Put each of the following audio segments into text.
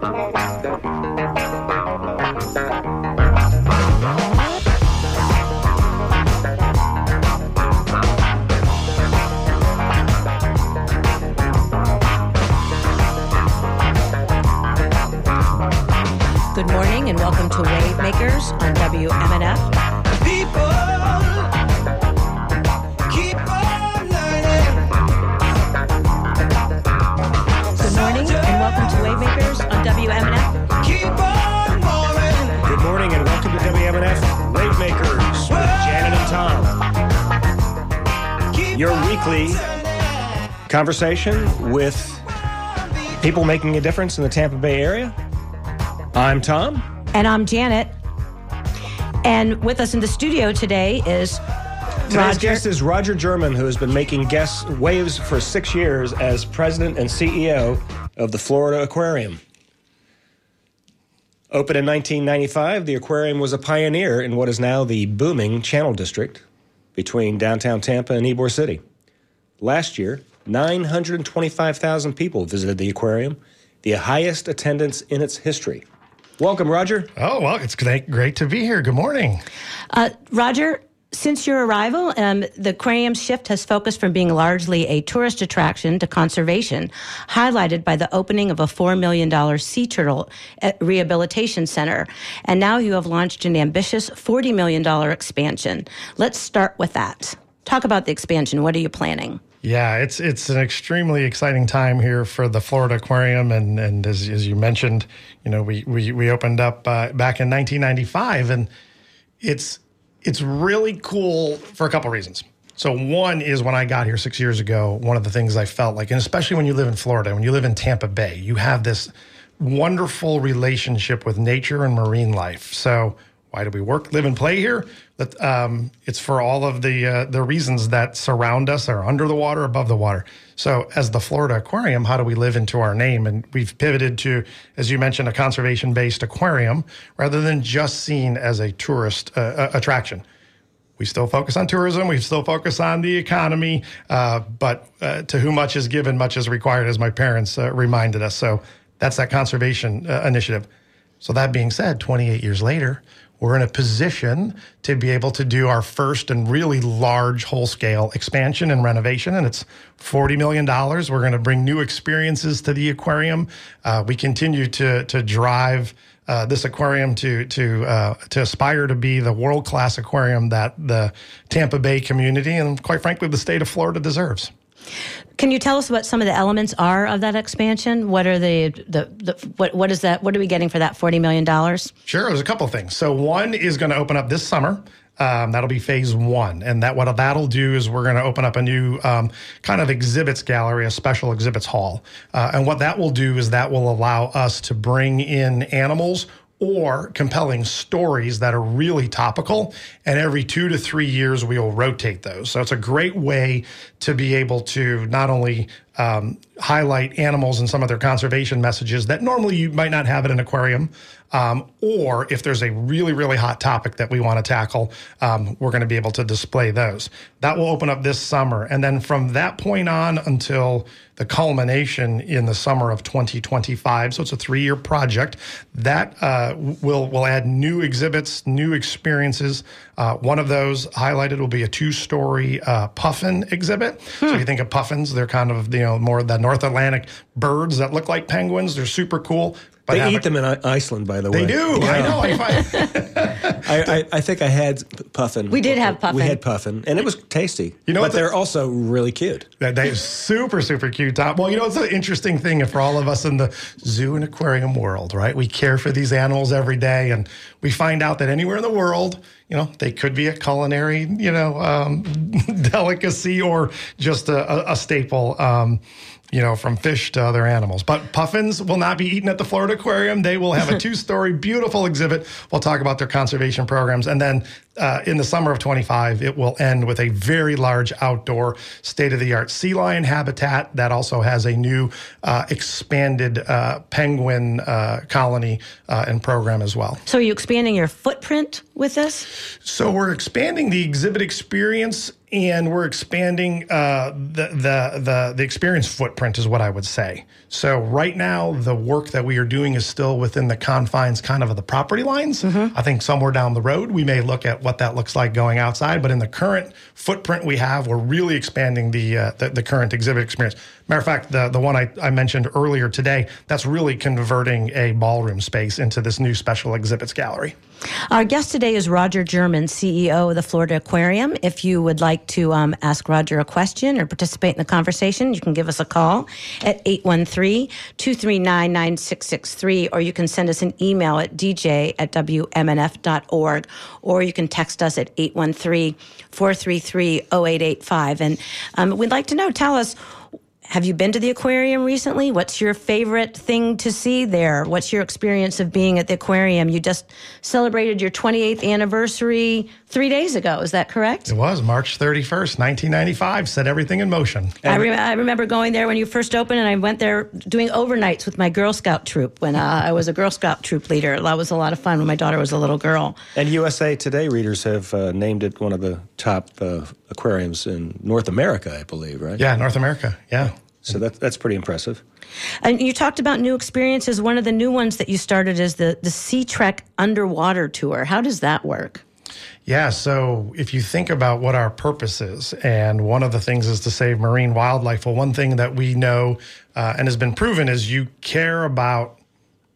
Good conversation with people making a difference in the Tampa Bay area. I'm Tom. And I'm Janet. And with us in the studio today is Today's Roger. guest is Roger Germann, who has been making guest waves for six years as president and CEO of the Florida Aquarium. Opened in 1995, the aquarium was a pioneer in what is now the booming Channel District between downtown Tampa and Ybor City. Last year, 925,000 people visited the aquarium, the highest attendance in its history. Welcome, Roger. Oh, well, it's great, great to be here. Good morning. Uh, Roger, since your arrival, um, the aquarium's shift has focused from being largely a tourist attraction to conservation, highlighted by the opening of a $4 million sea turtle uh, rehabilitation center. And now you have launched an ambitious $40 million expansion. Let's start with that. Talk about the expansion. What are you planning? Yeah, it's it's an extremely exciting time here for the Florida Aquarium, and and as, as you mentioned, you know, we we, we opened up uh, back in 1995, and it's it's really cool for a couple reasons. So one is when I got here six years ago, one of the things I felt like, and especially when you live in Florida, when you live in Tampa Bay, you have this wonderful relationship with nature and marine life. So why do we work, live, and play here? That um, it's for all of the uh, the reasons that surround us, are under the water, above the water. So, as the Florida Aquarium, how do we live into our name? And we've pivoted to, as you mentioned, a conservation based aquarium rather than just seen as a tourist uh, uh, attraction we still focus on tourism. We still focus on the economy. Uh, but uh, to whom much is given, much is required, as my parents uh, reminded us. So that's that conservation initiative. So that being said, 28 years later, we're in a position to be able to do our first and really large whole scale expansion and renovation. And it's $40 million. We're going to bring new experiences to the aquarium. Uh, we continue to, to drive uh, this aquarium to to uh, to aspire to be the world class aquarium that the Tampa Bay community and quite frankly the state of Florida deserves. Can you tell us what some of the elements are of that expansion? What are the, the, the what, what is that? What are we getting for that $40 million? Sure, there's a couple things. So one is going to open up this summer. Um, that'll be phase one, and that what that'll do is we're going to open up a new um, kind of exhibits gallery, a special exhibits hall, uh, and what that will do is that will allow us to bring in animals or compelling stories that are really topical. And every two to three years, we will rotate those. So it's a great way to be able to not only um, highlight animals and some of their conservation messages that normally you might not have at an aquarium. Um, or if there's a really, really hot topic that we want to tackle, um, we're going to be able to display those. That will open up this summer. And then from that point on until the culmination in the summer of 2025, so it's a three year project, that uh, will, will add new exhibits, new experiences. Uh, one of those highlighted will be a two story uh, puffin exhibit. So if you think of puffins, they're kind of, you know, more the North Atlantic birds that look like penguins. They're super cool. But They eat a- them in Iceland, by the way. They do. I know. I I, I, I think I had puffin. We did have puffin. We had puffin, and it was tasty. You know but what the- they're also really cute. That they super super cute. Tom. Well, you know it's an interesting thing for all of us in the zoo and aquarium world, right? We care for these animals every day, and we find out that anywhere in the world, you know, they could be a culinary, you know, um, delicacy or just a, a, a staple. Um, you know, from fish to other animals. But puffins will not be eaten at the Florida Aquarium. They will have a two story, beautiful exhibit. We'll talk about their conservation programs. And then uh, in the summer of 25, it will end with a very large outdoor, state of the art sea lion habitat that also has a new uh, expanded uh, penguin uh, colony uh, and program as well. So are you expanding your footprint with this? So we're expanding the exhibit experience and we're expanding uh, the, the the the experience footprint is what I would say. So right now, the work that we are doing is still within the confines, kind of of the property lines. I think somewhere down the road, we may look at what that looks like going outside. But in the current footprint we have, we're really expanding the uh, the, the current exhibit experience. Matter of fact, the the one I, I mentioned earlier today, that's really converting a ballroom space into this new special exhibits gallery. Our guest today is Roger Germann, CEO of the Florida Aquarium. If you would like to um, ask Roger a question or participate in the conversation, you can give us a call at 813 239 9663, or you can send us an email at dj at wmnf.org, or you can text us at 813 433 0885. And um, we'd like to know, tell us, have you been to the aquarium recently? What's your favorite thing to see there? What's your experience of being at the aquarium? You just celebrated your 28th anniversary three days ago. Is that correct? It was March 31st, 1995, set everything in motion. I, re- I remember going there when you first opened, and I went there doing overnights with my Girl Scout troop when uh, I was a Girl Scout troop leader. That was a lot of fun when my daughter was a little girl. And USA Today readers have uh, named it one of the top uh, aquariums in North America, I believe, right? Yeah, North America. Yeah. So that, that's pretty impressive. And you talked about new experiences. One of the new ones that you started is the the Sea Trek underwater tour. How does that work? Yeah, so if you think about what our purpose is, and one of the things is to save marine wildlife, well, one thing that we know uh, and has been proven is you care about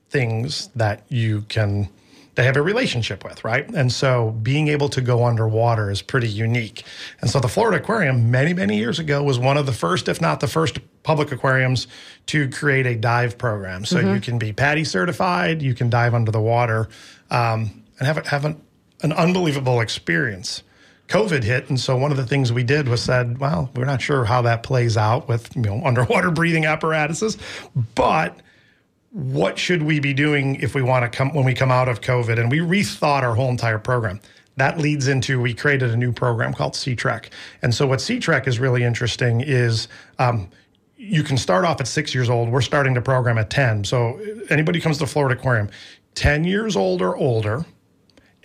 things that you can they have a relationship with, right? And so being able to go underwater is pretty unique. And so the Florida Aquarium, many, many years ago, was one of the first, if not the first, public aquariums to create a dive program. So you can be PADI certified, you can dive under the water, um, and have, have an, an unbelievable experience. COVID hit, and so one of the things we did was said, "Well, we're not sure how that plays out with you know underwater breathing apparatuses, but what should we be doing if we want to come when we come out of COVID? And we rethought our whole entire program. That leads into we created a new program called Sea Trek. And so what Sea Trek is really interesting is um, you can start off at six years old. We're starting the program at 10. So anybody comes to Florida Aquarium, 10 years old or older,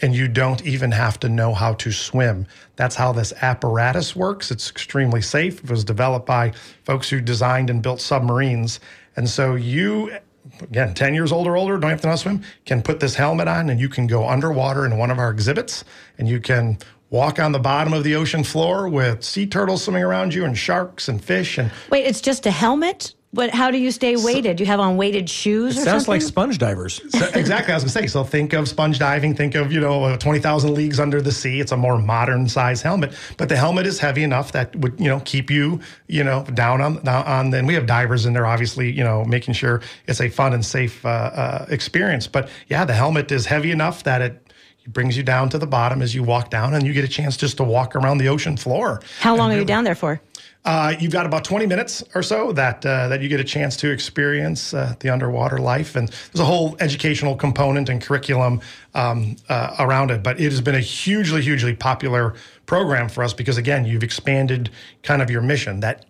and you don't even have to know how to swim. That's how this apparatus works. It's extremely safe. It was developed by folks who designed and built submarines. And so you, again, 10 years old or older, don't have to know swim, can put this helmet on and you can go underwater in one of our exhibits and you can walk on the bottom of the ocean floor with sea turtles swimming around you and sharks and fish and Wait, it's just a helmet? But how do you stay weighted? you have on weighted shoes or Sounds like sponge divers. So exactly, I was gonna say. So think of sponge diving. Think of you know uh, twenty thousand leagues under the sea. It's a more modern size helmet, but the helmet is heavy enough that would you know keep you you know down on down on. Then we have divers in there, obviously, you know, making sure it's a fun and safe uh, uh, experience. But yeah, the helmet is heavy enough that it brings you down to the bottom as you walk down, and you get a chance just to walk around the ocean floor. How long are you down there for? Uh, you've got about 20 minutes or so that uh, that you get a chance to experience uh, the underwater life, and there's a whole educational component and curriculum um, uh, around it. But it has been a hugely, hugely popular program for us because again, you've expanded kind of your mission that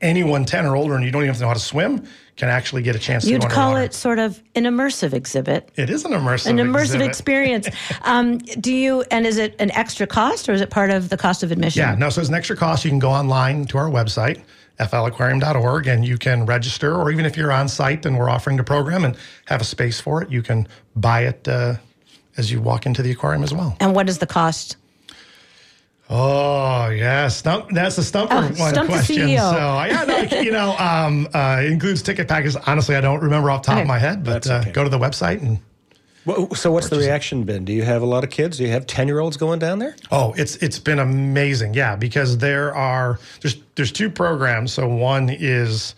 anyone 10 or older and you don't even have to know how to swim can actually get a chance You'd to go call it sort of an immersive exhibit. It is an immersive An immersive experience. Um, do you, and is it an extra cost or is it part of the cost of admission? Yeah, no, so it's an extra cost. You can go online to our website, flaquarium.org, and you can register, or even if you're on site and we're offering the program and have a space for it, you can buy it uh, as you walk into the aquarium as well. And what is the cost? Oh, yeah. Stump, that's a stumper Oh, one stump the question. CEO. So, yeah, no, you know, um, uh, includes ticket packages. Honestly, I don't remember off the top Okay. of my head, but That's uh, go to the website and Wha- So what's the reaction been? Do you have a lot of kids? Do you have 10-year-olds going down there? Oh, it's it's been amazing. Yeah, because there are there's there's two programs. So one is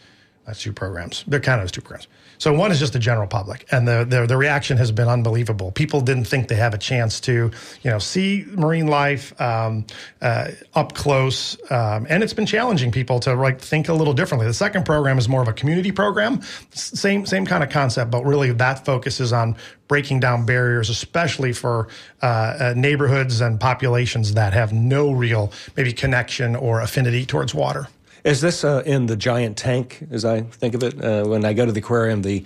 that's two programs. They're kind of two programs. So one is just the general public, and the, the the reaction has been unbelievable. People didn't think they have a chance to, you know, see marine life um, uh, up close, um, and it's been challenging people to like think a little differently. The second program is more of a community program, same same kind of concept, but really that focuses on breaking down barriers, especially for uh, uh, neighborhoods and populations that have no real maybe connection or affinity towards water. Is this uh, in the giant tank, as I think of it? Uh, when I go to the aquarium, the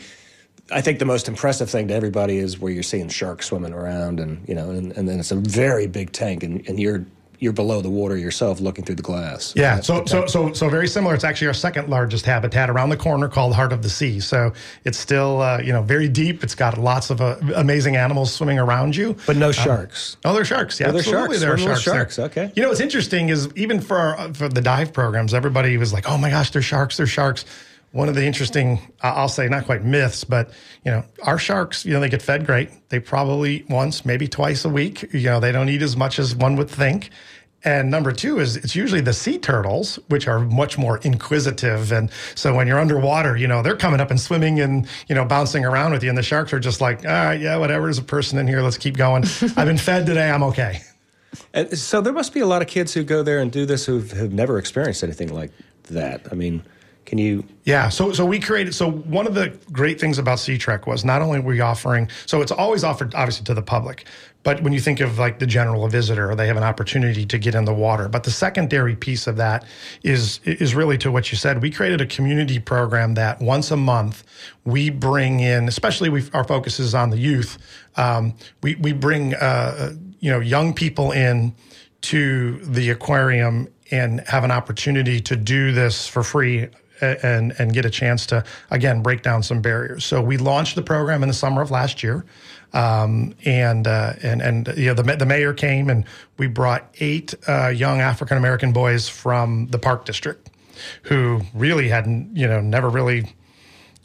I think the most impressive thing to everybody is where you're seeing sharks swimming around, and you know, and, and then it's a very big tank, and, and you're you're below the water yourself, looking through the glass. Yeah, so so so so very similar. It's actually our second largest habitat around the corner called Heart of the Sea. So it's still uh, you know very deep. It's got lots of uh, amazing animals swimming around you. but no sharks. Oh, they're sharks. Yeah, absolutely, sharks. There are sharks. sharks, there. okay. You know what's interesting is even for our, for the dive programs, everybody was like, "Oh my gosh, they're sharks! They're sharks!" One of the interesting, I'll say, not quite myths, but you know, our sharks, you know, they get fed great. They probably eat once, maybe twice a week. You know, they don't eat as much as one would think. And number two is it's usually the sea turtles, which are much more inquisitive. And so when you're underwater, you know, they're coming up and swimming and, you know, bouncing around with you. And the sharks are just like, all right, yeah, whatever. There's a person in here. Let's keep going. I've been fed today. I'm okay. And so there must be a lot of kids who go there and do this who have never experienced anything like that. I mean, can you? Yeah, so so we created. So one of the great things about Sea Trek was not only were we offering, so it's always offered obviously to the public, but when you think of like the general visitor, they have an opportunity to get in the water. But the secondary piece of that is is really to what you said. We created a community program that once a month we bring in, especially we our focus is on the youth. Um, we we bring uh, you know young people in to the aquarium and have an opportunity to do this for free and and get a chance to again break down some barriers. So we launched the program in the summer of last year, um, and uh, and and you know the the mayor came and we brought eight uh, young African American boys from the park district who really hadn't you know never really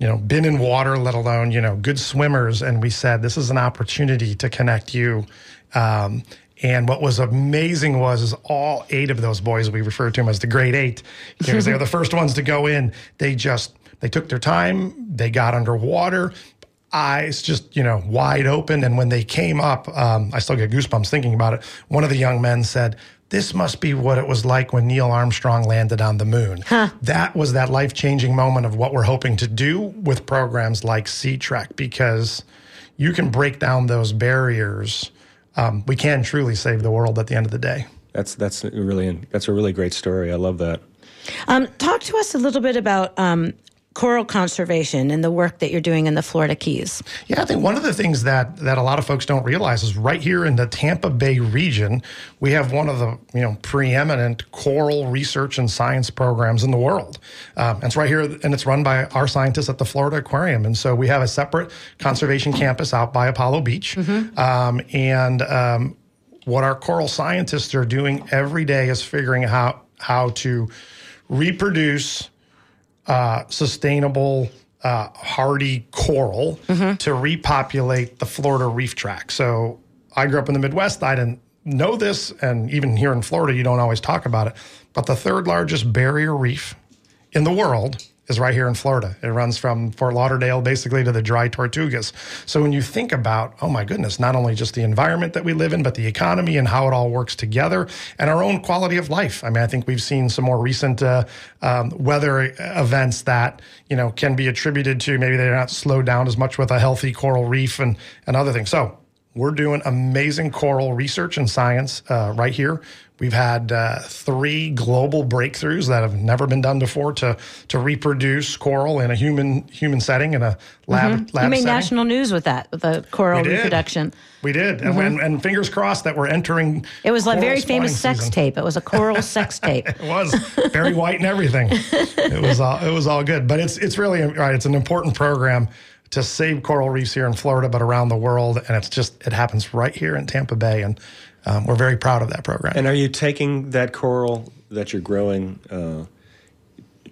you know, been in water, let alone, you know, good swimmers. And we said, this is an opportunity to connect you. Um, and what was amazing was is all eight of those boys, we refer to them as the grade eight, because they're the first ones to go in. They just, they took their time, they got underwater, eyes just, you know, wide open. And when they came up, um, I still get goosebumps thinking about it. One of the young men said, this must be what it was like when Neil Armstrong landed on the moon. That was that life changing moment of what we're hoping to do with programs like Sea Trek because you can break down those barriers. Um, we can truly save the world at the end of the day. That's that's a really that's a really great story. I love that. Um, talk to us a little bit about um, coral conservation and the work that you're doing in the Florida Keys. Yeah, I think one of the things that that a lot of folks don't realize is right here in the Tampa Bay region, we have one of the you know preeminent coral research and science programs in the world. Um, and it's right here, and it's run by our scientists at the Florida Aquarium. And so we have a separate conservation campus out by Apollo Beach, um, and um, what our coral scientists are doing every day is figuring out how to reproduce uh, sustainable, uh, hardy coral to repopulate the Florida reef tract. So I grew up in the Midwest. I didn't know this, and even here in Florida, you don't always talk about it. But the third largest barrier reef in the world is right here in Florida. It runs from Fort Lauderdale basically to the dry Tortugas. So when you think about, oh my goodness, not only just the environment that we live in, but the economy and how it all works together and our own quality of life. I mean, I think we've seen some more recent uh, um, weather events that, you know, can be attributed to maybe they're not slowed down as much with a healthy coral reef and, and other things. So we're doing amazing coral research and science uh, right here. We've had uh, three global breakthroughs that have never been done before to to reproduce coral in a human human setting in a lab lab You made setting. national news with that, with the coral We reproduction. We did, and, and, and fingers crossed that we're entering. It was a very famous sex season. tape. It was a coral sex tape. It was very white and everything. It was all it was all good, but it's it's really right. It's an important program to save coral reefs here in Florida, but around the world, and it's just it happens right here in Tampa Bay, and um, we're very proud of that program. And are you taking that coral that you're growing uh,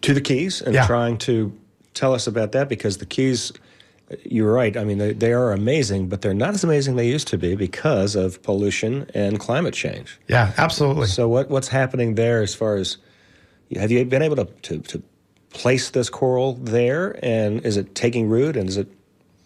to the Keys and Yeah. trying to tell us about that? Because the Keys, you're right. I mean, they, they are amazing, but they're not as amazing they used to be because of pollution and climate change. yeah, absolutely. So what what's happening there as far as have you been able to, to, to place this coral there and is it taking root and is it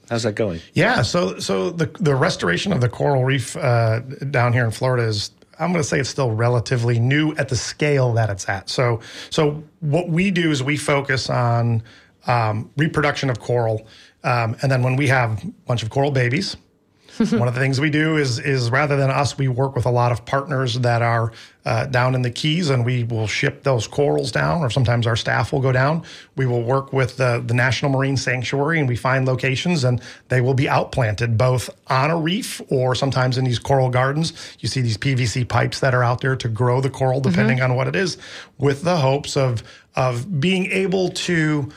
how's that going? Yeah, so so the the restoration of the coral reef uh, down here in Florida is I'm going to say it's still relatively new at the scale that it's at. So so what we do is we focus on um, reproduction of coral, um, and then when we have a bunch of coral babies, One of the things we do is is rather than us, we work with a lot of partners that are uh, down in the Keys, and we will ship those corals down, or sometimes our staff will go down. We will work with the, the National Marine Sanctuary, and we find locations, and they will be outplanted both on a reef or sometimes in these coral gardens. You see these PVC pipes that are out there to grow the coral, depending on what it is, with the hopes of of being able to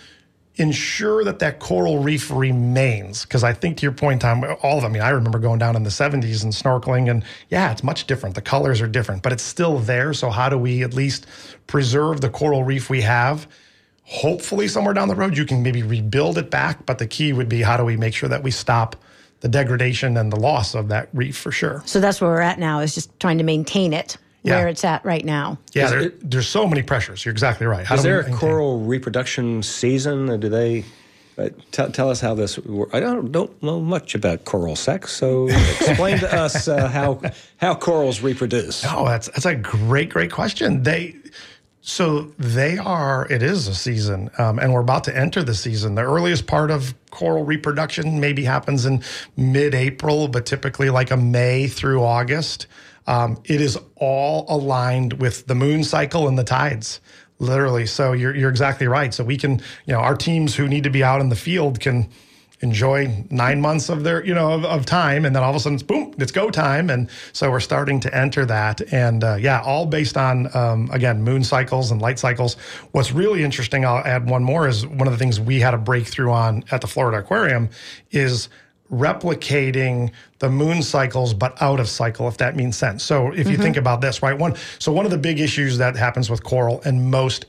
ensure that that coral reef remains. Because I think to your point, Tom, all of them, I mean, I remember going down in the 70s and snorkeling, and yeah, it's much different. The colors are different, but it's still there. So, how do we at least preserve the coral reef we have? Hopefully, somewhere down the road, you can maybe rebuild it back. But the key would be how do we make sure that we stop the degradation and the loss of that reef for sure? So that's where we're at now is just trying to maintain it Yeah. where it's at right now. Yeah, there, it- there's so many pressures. You're exactly right. How Is there a maintain- coral reproduction season? Or do they uh, tell tell us how this? wor- I don't don't know much about coral sex, so explain to us uh, how how corals reproduce. Oh, that's that's a great, great question. They so they are. It is a season, um, and we're about to enter the season. The earliest part of coral reproduction maybe happens in mid-April, but typically like a May through August. Um, it is all aligned with the moon cycle and the tides. Literally, so you're you're exactly right. So we can, you know, our teams who need to be out in the field can enjoy nine months of their you know of, of time and then all of a sudden it's boom it's go time and so we're starting to enter that and uh, yeah all based on um, again moon cycles and light cycles what's really interesting i'll add one more is one of the things we had a breakthrough on at the florida aquarium is replicating the moon cycles but out of cycle if that means sense so if you think mm-hmm. about this right one so one of the big issues that happens with coral and most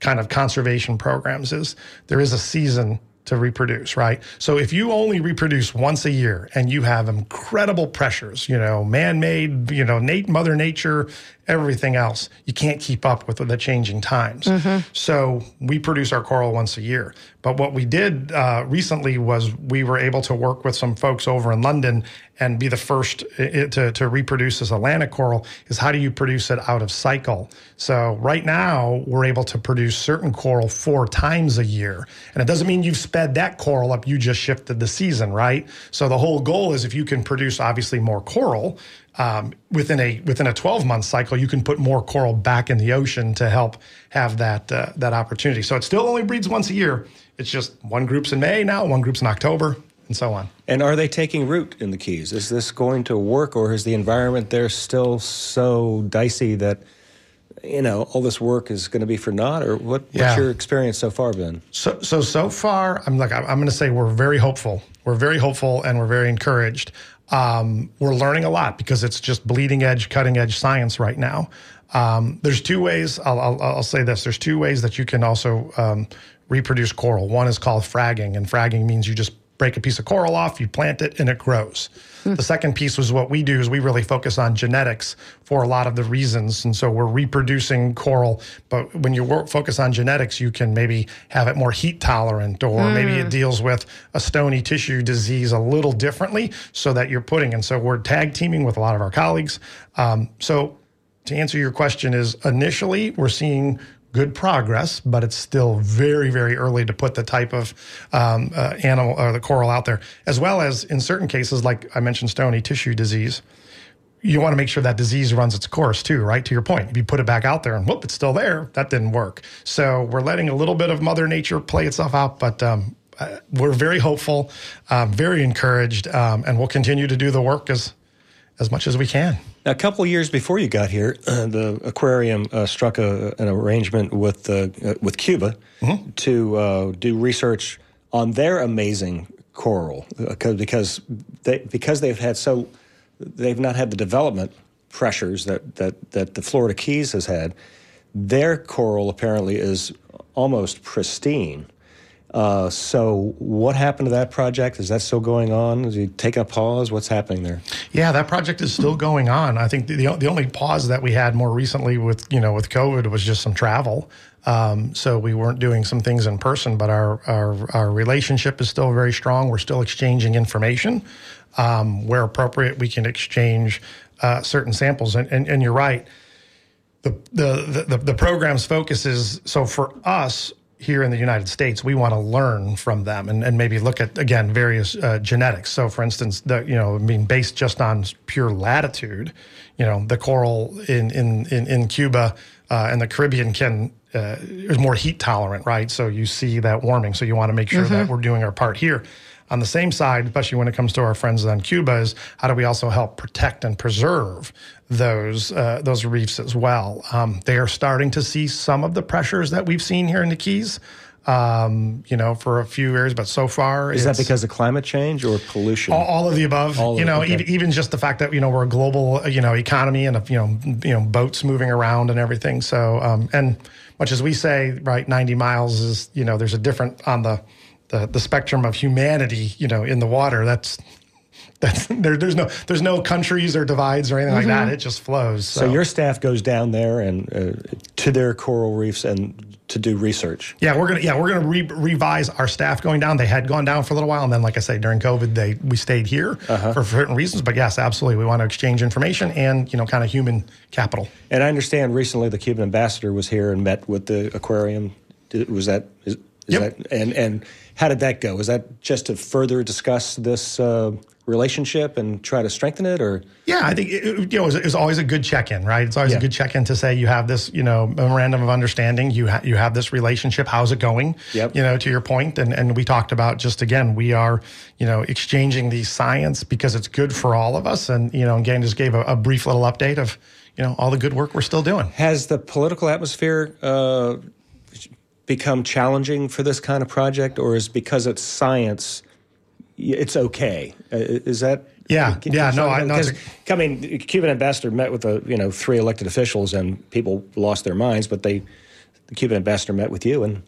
kind of conservation programs is there is a season to reproduce, right? So if you only reproduce once a year and you have incredible pressures, you know, man-made, you know, nat- mother nature, everything else, you can't keep up with the changing times. So we produce our coral once a year. But what we did uh, recently was we were able to work with some folks over in London and be the first to, to reproduce this Atlantic coral is how do you produce it out of cycle? So right now we're able to produce certain coral four times a year. And it doesn't mean you've sped that coral up, you just shifted the season, right? So the whole goal is if you can produce obviously more coral, um, within a within a 12 month cycle, you can put more coral back in the ocean to help have that uh, that opportunity. So it still only breeds once a year. It's just one group's in May now, one group's in October, and so on. And are they taking root in the Keys? Is this going to work, or is the environment there still so dicey that you know all this work is going to be for naught? Or what, Yeah. what's your experience so far been? So so so far, I'm like I'm going to say we're very hopeful. We're very hopeful, and we're very encouraged. Um, we're learning a lot because it's just bleeding edge, cutting edge science right now. Um, there's two ways. I'll, I'll, I'll say this. There's two ways that you can also um, reproduce coral. One is called fragging, and fragging means you just break a piece of coral off, you plant it, and it grows. The second piece was what we do is we really focus on genetics for a lot of the reasons, and so we're reproducing coral. But when you work, focus on genetics, you can maybe have it more heat tolerant, or maybe it deals with a stony tissue disease a little differently, so that you're putting. And so we're tag teaming with a lot of our colleagues. Um, so to answer your question is initially we're seeing good progress, but it's still very, very early to put the type of um, uh, animal or the coral out there, as well as in certain cases, like I mentioned, stony tissue disease. You want to make sure that disease runs its course too, right? To your point, if you put it back out there and whoop, it's still there, that didn't work. So we're letting a little bit of Mother Nature play itself out, but um, uh, we're very hopeful, um, very encouraged, um, and we'll continue to do the work as as much as we can. A couple of years before you got here, uh, the aquarium uh, struck a, an arrangement with uh, uh, with Cuba to uh, do research on their amazing coral uh, 'cause- because they because they've had so they've not had the development pressures that that that the Florida Keys has had. Their coral apparently is almost pristine. Uh, so, what happened to that project? Is that still going on? Is you take a pause? What's happening there? Yeah, that project is still going on. I think the, the the only pause that we had more recently with you know with COVID was just some travel. Um, so we weren't doing some things in person, but our our our relationship is still very strong. We're still exchanging information um, where appropriate. We can exchange uh, certain samples, and, and and you're right. The, the the the program's focus is so for us here in the United States, we want to learn from them and, and maybe look at again various uh, genetics. So, for instance, the you know, I mean, based just on pure latitude, you know, the coral in in in, in Cuba uh, and the Caribbean can uh, is more heat tolerant, right? So you see that warming. So you want to make sure that we're doing our part here. On the same side, especially when it comes to our friends on Cuba, is how do we also help protect and preserve those uh, those reefs as well? Um, they are starting to see some of the pressures that we've seen here in the Keys, um, you know, for a few years, but so far Is that because of climate change or pollution? all, all of the above. All you know, okay. even, even just the fact that you know we're a global you know economy and you know you know boats moving around and everything. So um, and much as we say, right, ninety miles is you know there's a different on the the, the spectrum of humanity. You know, in the water. That's that's there, there's no there's no countries or divides or anything like that. It just flows. So, so your staff goes down there and uh, to their coral reefs and to do research. Yeah, we're gonna yeah we're gonna re- revise our staff going down. They had gone down for a little while, and then like I say, during COVID, they we stayed here for certain reasons. But yes, absolutely, we want to exchange information and you know kind of human capital. And I understand recently the Cuban ambassador was here and met with the aquarium. Was that is, is Yep. that and and how did that go? Was that just to further discuss this uh, relationship and try to strengthen it, or Yeah, I think it, you know it's, it's always a good check-in, right? It's always Yeah. a good check-in to say you have this, you know, memorandum of understanding. You ha- you have this relationship. How's it going? Yep. You know, to your point, and and we talked about just again, we are, you know, exchanging the science because it's good for all of us. And you know, again, just gave a, a brief little update of, you know, all the good work we're still doing. has the political atmosphere uh, become challenging for this kind of project, or is because it's science, it's okay? Uh, is that Yeah, yeah, no, I- no, I mean, the Cuban ambassador met with the you know three elected officials, and people lost their minds. But they, the Cuban ambassador met with you, and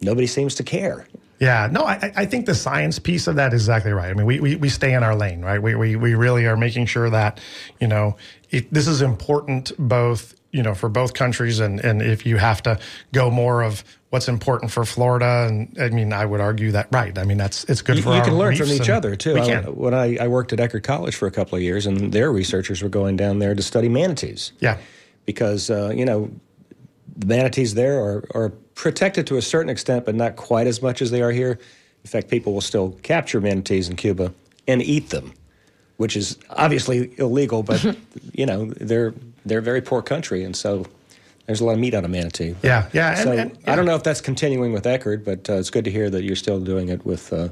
nobody seems to care. Yeah, no, I, I think the science piece of that is exactly right. I mean, we, we, we stay in our lane, right? We, we, we really are making sure that, you know, it, this is important both, you know, for both countries. And, and if you have to go more of what's important for Florida, and I mean, I would argue that, right. I mean, that's, it's good You, for you can learn from each other too. We I- can. when I, I worked at Eckerd College for a couple of years, and their researchers were going down there to study manatees. Yeah. because uh, you know the manatees there are, are protected to a certain extent, but not quite as much as they are here. In fact, people will still capture manatees in Cuba and eat them, which is obviously illegal. But you know they're they're a very poor country, and so there's a lot of meat on a manatee. Yeah, yeah, and- so and- I don't know if that's continuing with Eckerd, but uh, it's good to hear that you're still doing it with. Uh,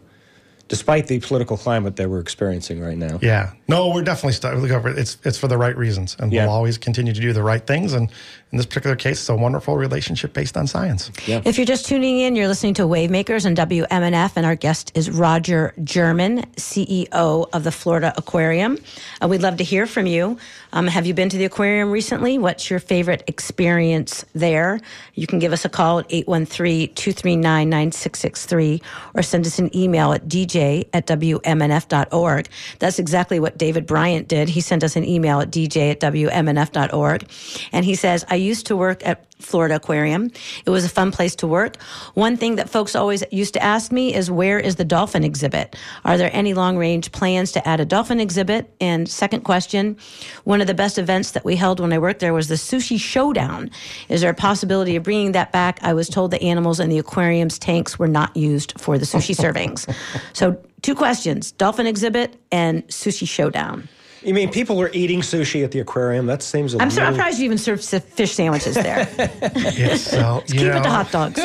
Despite the political climate that we're experiencing right now. Yeah, no, we're definitely stu- look over. it. It's it's for the right reasons, and Yeah. we'll always continue to do the right things. And in this particular case, it's a wonderful relationship based on science. Yeah. If you're just tuning in, you're listening to Wavemakers and WMNF, and our guest is Roger Germann, CEO of the Florida Aquarium. Uh, we'd love to hear from you. Um, have you been to the aquarium recently? What's your favorite experience there? You can give us a call at 813 239 9663 or send us an email at dj at WMNF.org. That's exactly what David Bryant did. He sent us an email at dj at WMNF.org. And he says, I used to work at Florida Aquarium. It was a fun place to work. One thing that folks always used to ask me is where is the dolphin exhibit? Are there any long range plans to add a dolphin exhibit? And second question, one of the best events that we held when I worked there was the Sushi Showdown. Is there a possibility of bringing that back? I was told the animals in the aquarium's tanks were not used for the sushi servings. So, two questions dolphin exhibit and Sushi Showdown. You mean people are eating sushi at the aquarium? That seems a I'm little... I'm surprised you even serve s- fish sandwiches there. It's so you Keep know, it to hot dogs.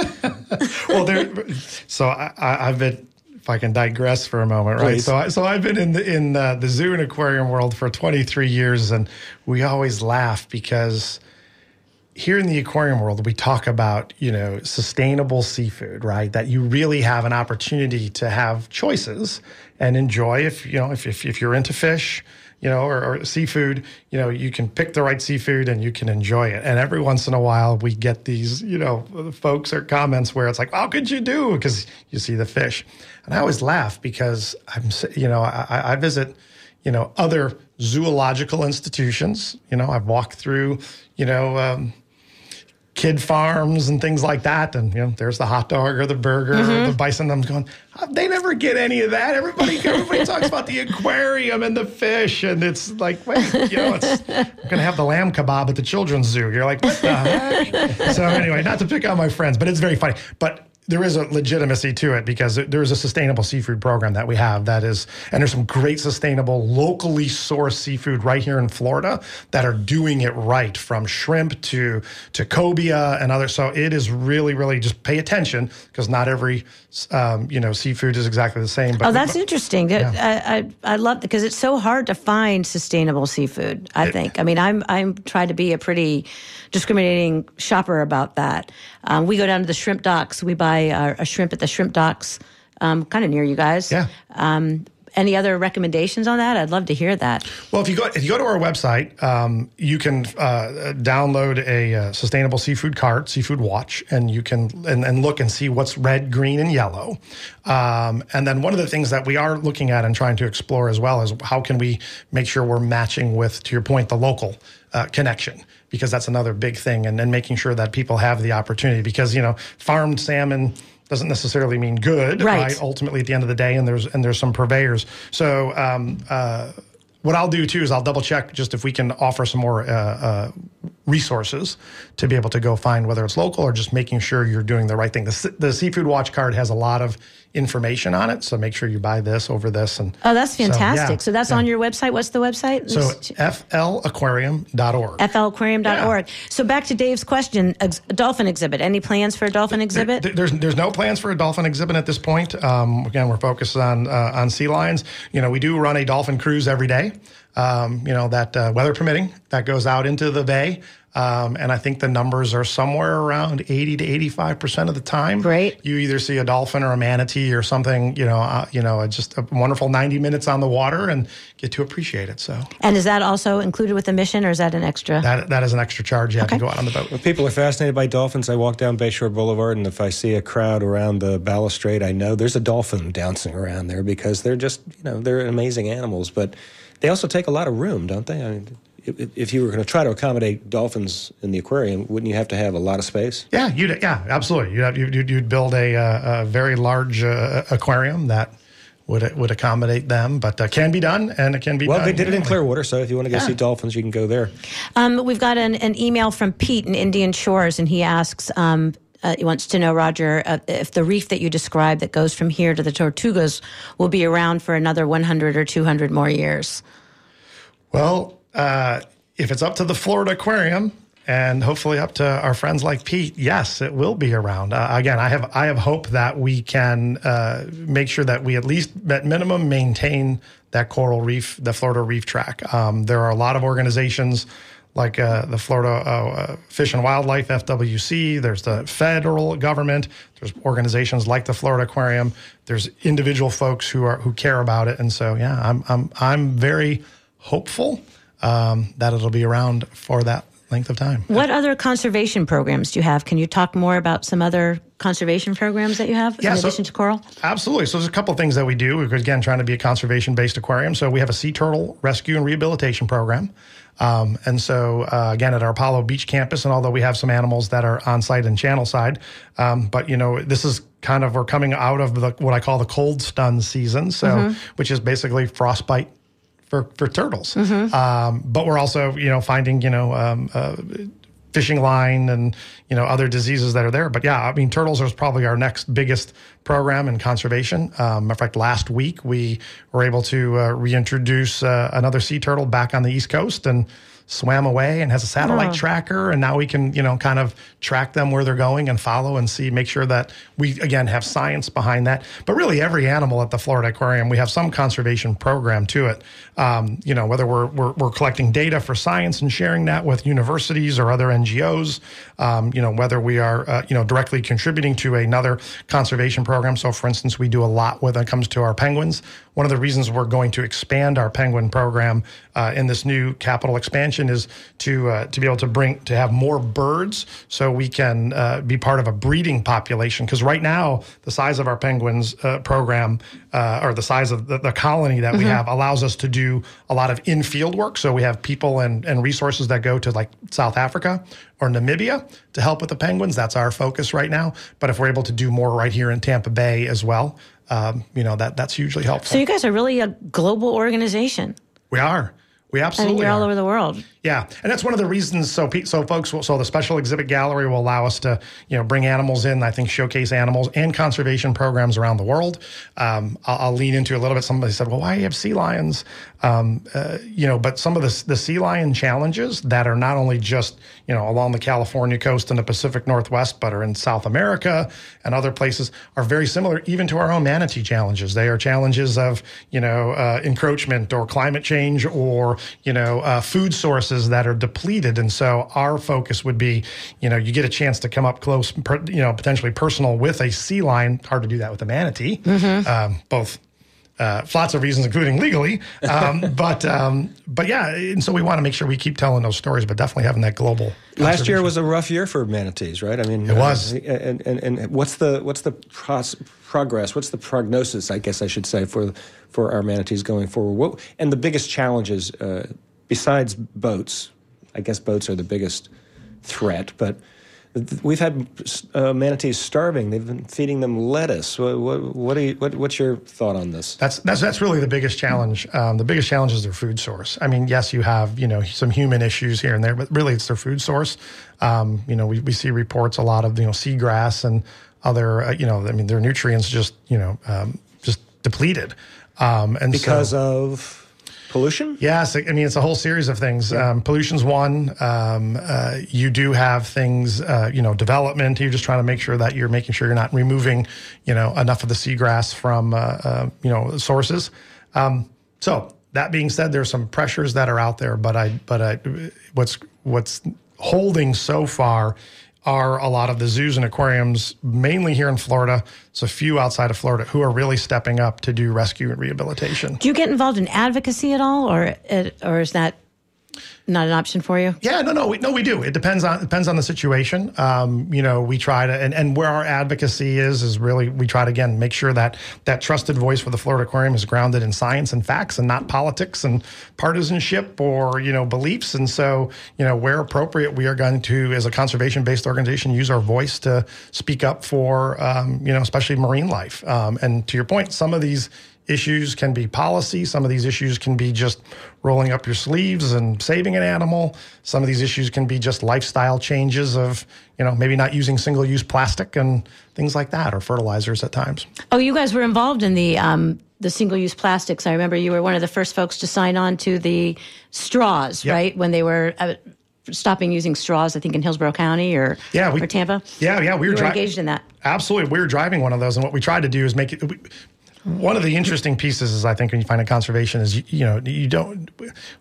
well, there. So I, I, I've been. If I can digress for a moment, right? Please. So, I, so I've been in the in uh, the zoo and aquarium world for 23 years, and we always laugh because here in the aquarium world, we talk about you know sustainable seafood, right? That you really have an opportunity to have choices and enjoy. If you know if if, if you're into fish, you know, or, or seafood, you know, you can pick the right seafood and you can enjoy it. And every once in a while, we get these, you know, folks or comments where it's like, "How could you do?" Because you see the fish, and I always laugh because I'm, you know, I, I visit, you know, other zoological institutions. You know, I've walked through, you know. Um, kid farms and things like that. And you know, there's the hot dog or the burger or the mm-hmm. bison. I'm going, "Oh, they never get any of that. Everybody, everybody talks about the aquarium and the fish, and it's like, wait, you know, it's we're gonna have the lamb kebab at the children's zoo. You're like, what the heck? so anyway, not to pick on my friends, but it's very funny. But there is a legitimacy to it because there's a sustainable seafood program that we have that is, and there's some great sustainable, locally sourced seafood right here in Florida that are doing it right from shrimp to to cobia and others. So it is really, really just pay attention because not every um, you know seafood is exactly the same. But Oh, that's interesting. I, I, I love because it's so hard to find sustainable seafood. I think. I mean, I'm I'm trying to be a pretty discriminating shopper about that. Um, we go down to the shrimp docks. We buy our, a shrimp at the shrimp docks, um, kind of near you guys. Yeah. Um, any other recommendations on that? I'd love to hear that. Well, if you go if you go to our website, um, you can uh, download a uh, sustainable seafood cart, seafood watch, and you can and, and look and see what's red, green, and yellow. Um, and then one of the things that we are looking at and trying to explore as well is how can we make sure we're matching with, to your point, the local uh, connection because that's another big thing, and then making sure that people have the opportunity because you know farmed salmon doesn't necessarily mean good, Right. Ultimately, at the end of the day, and there's and there's some purveyors. So, um, uh, what I'll do too is I'll double check just if we can offer some more uh, uh, resources to be able to go find whether it's local or just making sure you're doing the right thing. The, the Seafood Watch card has a lot of information on it, so make sure you buy this over this. And Oh, that's So, yeah, fantastic. So, that's yeah. on your website. What's the website? so flaquarium.org. flaquarium.org. So back to Dave's question: ex- dolphin exhibit. Any plans for a dolphin exhibit? There- There's there's no plans for a dolphin exhibit at this point. Um, again, we're focused on uh, on sea lions. You know, we do run a dolphin cruise every day. Um, you know that uh, weather permitting that goes out into the bay. Um, and I think the numbers are somewhere around 80 to 85 percent of the time. Great. You either see a dolphin or a manatee or something. You know, uh, you know, just a wonderful 90 minutes on the water and get to appreciate it. So and is that also included with the mission, or is that an extra? that that is an extra charge you have Okay. to go out on the boat. When people are fascinated by dolphins, I walk down Bayshore Boulevard, and if I see a crowd around the balustrade, I know there's a dolphin dancing around there because they're just, you know, they're amazing animals. But they also take a lot of room, don't they? I mean, if, if you were going to try to accommodate dolphins in the aquarium, wouldn't you have to have a lot of space? Yeah, you'd yeah, absolutely. You'd have, you'd, you'd build a, uh, a very large uh, aquarium that would would accommodate them, but uh, can be done, and it can be Well, done. they did it in anyway. Clearwater, so if you want to go Yeah. see dolphins, you can go there. Um, we've got an, an email from Pete in Indian Shores, and he asks. Um, uh, he wants to know, Roger, uh, if the reef that you described that goes from here to the Tortugas will be around for another 100 or 200 more years. Well, uh, if it's up to the Florida Aquarium and hopefully up to our friends like Pete, yes, it will be around. Uh, again, I have I have hope that we can uh, make sure that we at least at minimum maintain that coral reef, the Florida Reef Tract. Um, there are a lot of organizations like uh, the Florida uh, uh, Fish and Wildlife (FWC). There's the federal government. There's organizations like the Florida Aquarium. There's individual folks who are who care about it, and so yeah, I'm I'm I'm very hopeful um, that it'll be around for that length of time. What other conservation programs do you have? Can you talk more about some other conservation programs that you have Yeah, in so- addition to coral? Absolutely. So there's a couple of things that we do. We're again trying to be a conservation-based aquarium. So we have a sea turtle rescue and rehabilitation program. Um, and so uh, again, at our Apollo Beach campus, and although we have some animals that are on site and channel side, um, but you know this is kind of we're coming out of the what I call the cold stun season. So which is basically frostbite for for turtles. Um, but we're also you know finding you know um, uh, fishing line and you know other diseases that are there. But yeah, I mean turtles is probably our next biggest program in conservation. Um, in fact, last week we were able to uh, reintroduce uh, another sea turtle back on the east coast and swam away and has a satellite Oh. tracker and now we can you know kind of track them where they're going and follow and see make sure that we again have science behind that. But really every animal at the florida aquarium we have some conservation program to it. Um, you know whether we're, we're, we're collecting data for science and sharing that with universities or other ngos um, you know whether we are uh, you know directly contributing to another conservation program. So for instance we do a lot when it comes to our penguins. One of the reasons we're going to expand our penguin program uh, in this new capital expansion is to uh, to be able to bring to have more birds, so we can uh, be part of a breeding population. Because right now, the size of our penguins uh, program uh, or the size of the, the colony that we have allows us to do a lot of in field work. So we have people and and resources that go to like South Africa or Namibia to help with the penguins. That's our focus right now. But if we're able to do more right here in Tampa Bay as well, um, you know that that's hugely helpful. So you guys are really a global organization. We are. We I absolutely mean, you're are. all over the world. Yeah, and that's one of the reasons. So, so folks, will, so the special exhibit gallery will allow us to, you know, bring animals in. I think showcase animals and conservation programs around the world. Um, I'll, I'll lean into a little bit. Somebody said, "Well, why do you have sea lions?" Um, uh, you know, but some of the the sea lion challenges that are not only just you know along the California coast and the Pacific Northwest, but are in South America and other places are very similar, even to our own manatee challenges. They are challenges of you know uh, encroachment or climate change or you know uh, food sources that are depleted. And so our focus would be, you know, you get a chance to come up close, per, you know, potentially personal with a sea lion. Hard to do that with a manatee. Um, both uh, for lots of reasons, including legally. Um, but um, but yeah, and so we want to make sure we keep telling those stories, but definitely having that global. Last year was a rough year for manatees, right? I mean, It was. uh, and, and, and what's the what's the pros- progress? What's the prognosis? I guess I should say for for our manatees going forward. What and the biggest challenges uh, besides boats? I guess boats are the biggest threat, but. We've had uh, manatees starving. They've been feeding them lettuce. What, what, what, you, what, what's your thought on this? That's that's that's really the biggest challenge. Um, the biggest challenge is their food source. I mean, yes, you have you know some human issues here and there, but really it's their food source. Um, you know, we, we see reports a lot of you know seagrass and other uh, you know I mean their nutrients just you know um, just depleted. Um, and Because so, of pollution? Yes, I mean it's a whole series of things. Um, pollution's one. Um, uh, you do have things, uh, you know, development. You're just trying to make sure that you're making sure you're not removing, you know, enough of the seagrass from, uh, uh, you know, sources. Um, so that being said, there's some pressures that are out there, but I, but I, what's what's holding so far are a lot of the zoos and aquariums, mainly here in Florida. It's a few outside of Florida who are really stepping up to do rescue and rehabilitation. Do you get involved in advocacy at all, or or is that not an option for you? Yeah, no, no, we, no, we do. It depends on depends on the situation. Um, you know, we try to, and, and where our advocacy is is really we try to again make sure that that trusted voice for the Florida Aquarium is grounded in science and facts and not politics and partisanship or you know beliefs. And so, you know, where appropriate, we are going to, as a conservation based organization, use our voice to speak up for um, you know, especially marine life. Um, and to your point, some of these issues can be policy. Some of these issues can be just rolling up your sleeves and saving an animal. Some of these issues can be just lifestyle changes of, you know, maybe not using single use plastic and things like that or fertilizers at times. Oh, you guys were involved in the um, the single use plastics. I remember you were one of the first folks to sign on to the straws, Yep. right? When they were uh, stopping using straws, I think in Hillsborough County or Yeah, we- or Tampa. Yeah, yeah, we were, You were dri- engaged in that. Absolutely, we were driving one of those, and what we tried to do is make it. We, one of the interesting pieces is I think when you find a conservation is you, you know you don't.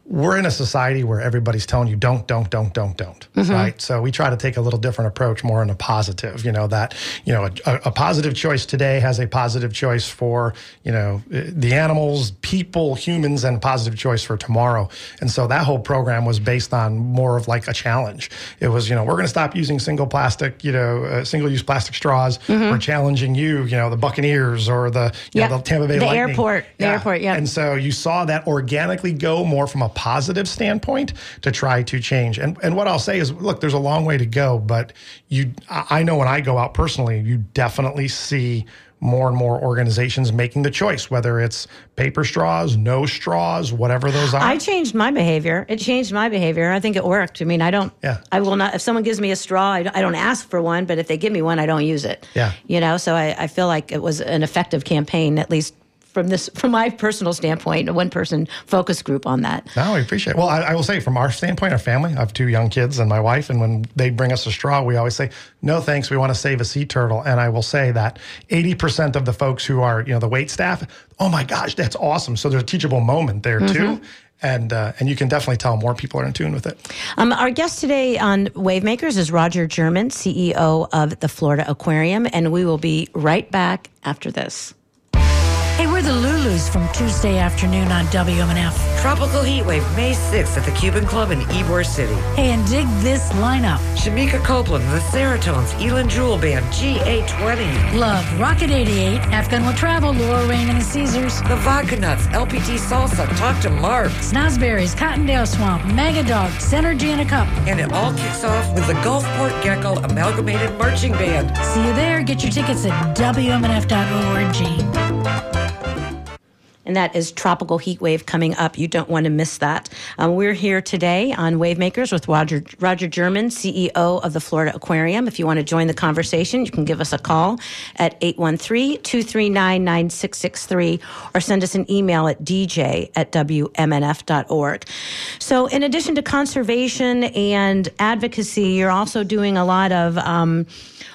We're in a society where everybody's telling you don't, don't, don't, don't, don't, mm-hmm. right? So we try to take a little different approach, more in a positive. You know that you know a, a positive choice today has a positive choice for you know eh, the animals, people, humans, and a positive choice for tomorrow. And so that whole program was based on more of like a challenge. It was you know we're going to stop using single plastic, you know, uh, single use plastic straws. Mm-hmm. We're challenging you, you know, the Buccaneers or the you Yeah. know, the Tampa Bay The Lightning. airport. The airport, yeah. And so you saw that organically go more from a positive standpoint to try to change. And and what I'll say is, look, there's a long way to go, but you, I I know when I go out personally, you definitely see more and more organizations making the choice, whether it's paper straws, no straws, whatever those are. I changed my behavior. It changed my behavior. I think it worked. I mean, I don't. Yeah. I will not. If someone gives me a straw, I, don't ask for one. But if they give me one, I don't use it. Yeah. You know. So I, I feel like it was an effective campaign, at least from this, from my personal standpoint, a one person focus group on that. No, I appreciate it. Well, I, I will say from our standpoint, our family, I have two young kids and my wife, and when they bring us a straw, we always say, no, thanks. We want to save a sea turtle. And I will say that 80% of the folks who are, you know, the wait staff, oh my gosh, that's awesome. So there's a teachable moment there too. And, uh, and you can definitely tell more people are in tune with it. Um, our guest today on Wavemakers is Roger Germann, CEO of the Florida Aquarium, and we will be right back after this. Hey, we're Enjoy the Lulus from Tuesday afternoon on WMNF. Tropical Heatwave, May 6th at the Cuban Club in Ybor City. Hey, and dig this lineup. Shemekia Copeland, The Seratones, Elin Jewel Band, GA20. Love, Rocket 88, Afghan Will Travel, Laura Rain and the Caesars, The Vodka Nuts, LPT Salsa, Talk to Mark. Snozberries, Cottondale Swamp, Mega Dog, Synergy in a Cup. And it all kicks off with the Gulfport Gecko Amalgamated Marching Band. See you there. Get your tickets at WMNF.org. And that is Tropical Heat Wave coming up. You don't want to miss that. Um, we're here today on Wavemakers with Roger, Roger Germann, CEO of the Florida Aquarium. If you want to join the conversation, you can give us a call at 813-239-9663 or send us an email at dj at wmnf.org. So in addition to conservation and advocacy, you're also doing a lot of um,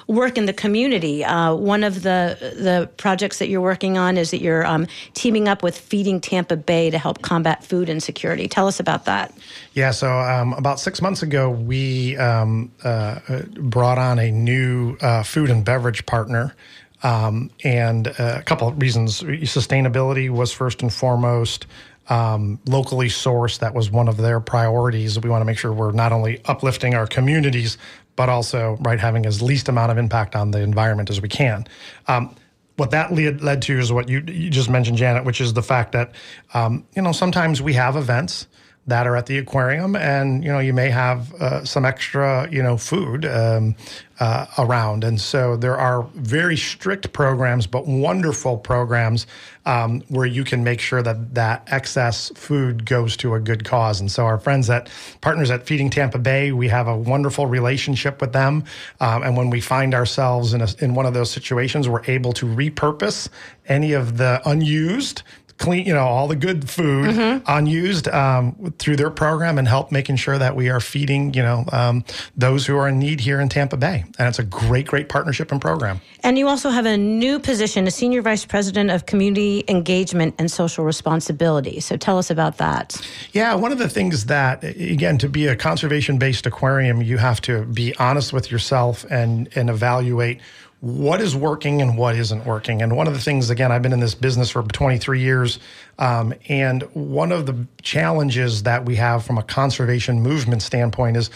work in the community. Uh, one of the the projects that you're working on is that you're um, teaming up with Feeding Tampa Bay to help combat food insecurity. Tell us about that. Yeah, so um, about six months ago, we um, uh, brought on a new uh, food and beverage partner. Um, and uh, a couple of reasons. Sustainability was first and foremost. Um, locally sourced, that was one of their priorities. We want to make sure we're not only uplifting our communities, but also right having as least amount of impact on the environment as we can. Um, what that led, led to is what you, you just mentioned, Janet, which is the fact that um, you know sometimes we have events that are at the aquarium, and you know you may have uh, some extra you know food um, uh, around, and so there are very strict programs, but wonderful programs um, where you can make sure that that excess food goes to a good cause. And so our friends at partners at Feeding Tampa Bay, we have a wonderful relationship with them, um, and when we find ourselves in a, in one of those situations, we're able to repurpose any of the unused clean, you know, all the good food Mm-hmm. unused um, through their program and help making sure that we are feeding, you know, um, those who are in need here in Tampa Bay. And it's a great, great partnership and program. And you also have a new position, a senior vice president of community engagement and social responsibility. So tell us about that. Yeah, one of the things that, again, to be a conservation based aquarium, you have to be honest with yourself and, and evaluate what is working and what isn't working. And one of the things, again, I've been in this business for 23 years. Um, and one of the challenges that we have from a conservation movement standpoint is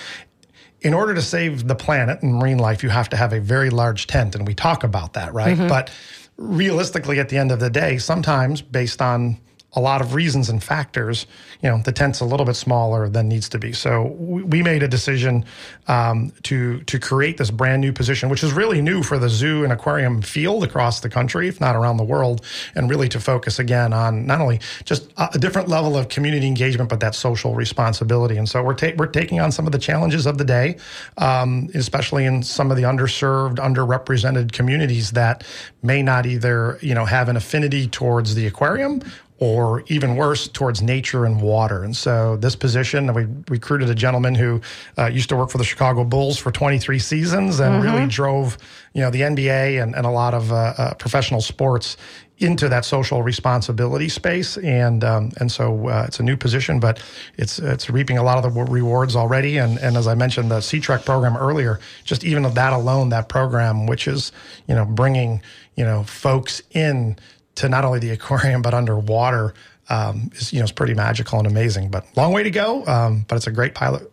in order to save the planet and marine life, you have to have a very large tent. And we talk about that, right? But realistically, at the end of the day, sometimes based on a lot of reasons and factors, you know, the tent's a little bit smaller than needs to be. So we, made a decision um, to to create this brand new position, which is really new for the zoo and aquarium field across the country, if not around the world, and really to focus again on not only just a, a different level of community engagement, but that social responsibility. And so we're ta- we're taking on some of the challenges of the day, um, especially in some of the underserved, underrepresented communities that may not either you know have an affinity towards the aquarium or even worse, towards nature and water. And so, this position, we recruited a gentleman who uh, used to work for the Chicago Bulls for 23 seasons and really drove, you know, the NBA and, and a lot of uh, uh, professional sports into that social responsibility space. And um, and so, uh, it's a new position, but it's it's reaping a lot of the rewards already. And and as I mentioned, the Sea Trek program earlier, just even that alone, that program, which is you know bringing you know folks in to not only the aquarium but underwater um, is you know is pretty magical and amazing. But long way to go. Um, but it's a great pilot.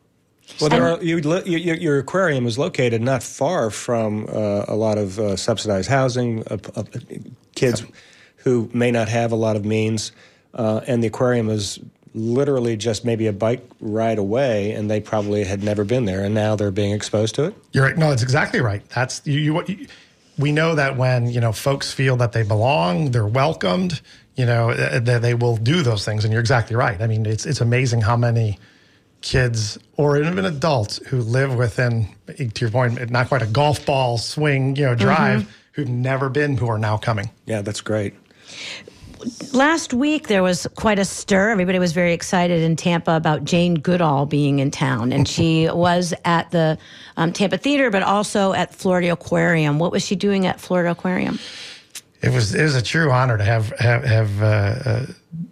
Well, there are, you, li- your, your aquarium is located not far from uh, a lot of uh, subsidized housing, uh, uh, kids who may not have a lot of means, uh, and the aquarium is literally just maybe a bike ride away, and they probably had never been there, and now they're being exposed to it. You're right. No, that's exactly right. That's you. you, you we know that when you know folks feel that they belong, they're welcomed. You know uh, that they will do those things, and you're exactly right. I mean, it's it's amazing how many kids or even adults who live within, to your point, not quite a golf ball swing, you know, drive, who've never been, who are now coming. Yeah, that's great. Last week, there was quite a stir. Everybody was very excited in Tampa about Jane Goodall being in town. And she was at the um, Tampa Theater, but also at Florida Aquarium. What was she doing at Florida Aquarium? It was it was a true honor to have have, have uh, uh,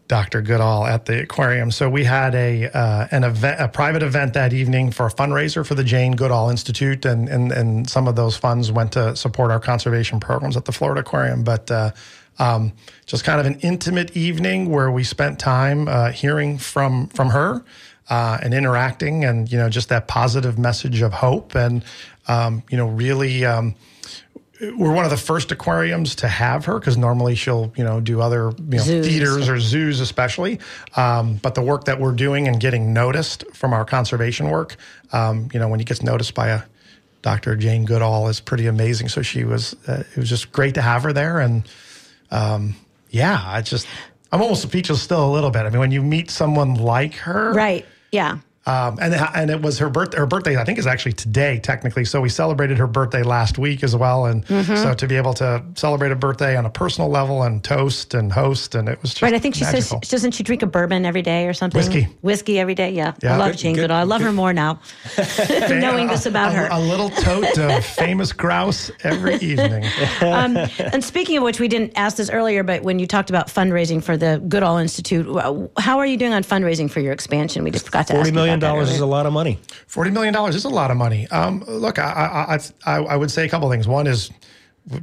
Dr. Goodall at the aquarium. So we had a uh, an event, a private event that evening for a fundraiser for the Jane Goodall Institute, and and and some of those funds went to support our conservation programs at the Florida Aquarium. But uh, um, just kind of an intimate evening where we spent time uh, hearing from from her uh, and interacting, and you know, just that positive message of hope, and um, you know, really. Um, we're one of the first aquariums to have her because normally she'll you know do other you know theaters or zoos especially. Um, but the work that we're doing and getting noticed from our conservation work um, you know when he gets noticed by a dr jane goodall is pretty amazing. So she was uh, it was just great to have her there and um, yeah i just i'm almost speechless still a little bit i mean when you meet someone like her Right. Yeah. Um, and and it was her birthday. Her birthday, I think, is actually today, technically. So we celebrated her birthday last week as well, and Mm-hmm. so to be able to celebrate a birthday on a personal level and toast and host, and it was just Right. I think she magical. says, doesn't she drink a bourbon every day or something? Whiskey. Whiskey every day. Yeah. Yeah. I love Good- Jane Goodall. I love her more now, knowing this about a, her. A little tote of famous grouse every evening. and speaking of which, we didn't ask this earlier, but when you talked about fundraising for the Goodall Institute, how are you doing on fundraising for your expansion? We just forgot to ask Forty you million about that dollars is a lot of money. Forty million dollars is a lot of money. Um, look, I, I, I, I would say a couple things. One is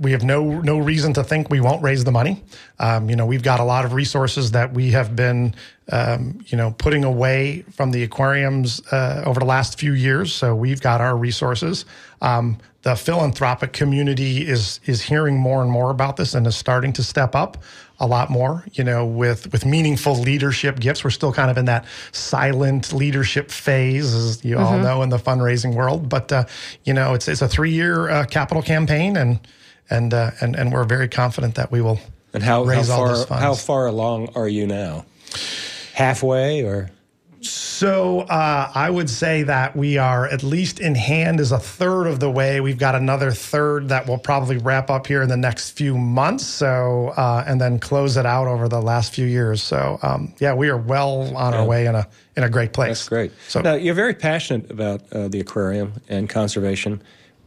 we have no no reason to think we won't raise the money. Um, you know, we've got a lot of resources that we have been, um, you know, putting away from the aquariums uh, over the last few years. So we've got our resources. Um, the philanthropic community is is hearing more and more about this and is starting to step up a lot more. You know, with with meaningful leadership gifts. We're still kind of in that silent leadership phase, as you all know in the fundraising world. But uh, you know, it's it's a three year uh, capital campaign, and and uh, and and we're very confident that we will And how, how raise all far those funds. how far along are you now? Halfway or So uh, I would say that we are at least in hand is a third of the way. We've got another third that will probably wrap up here in the next few months. So uh, and then close it out over the last few years. So um, yeah, we are well on our way in a in a great place. That's great. So now you're very passionate about uh, the aquarium and conservation,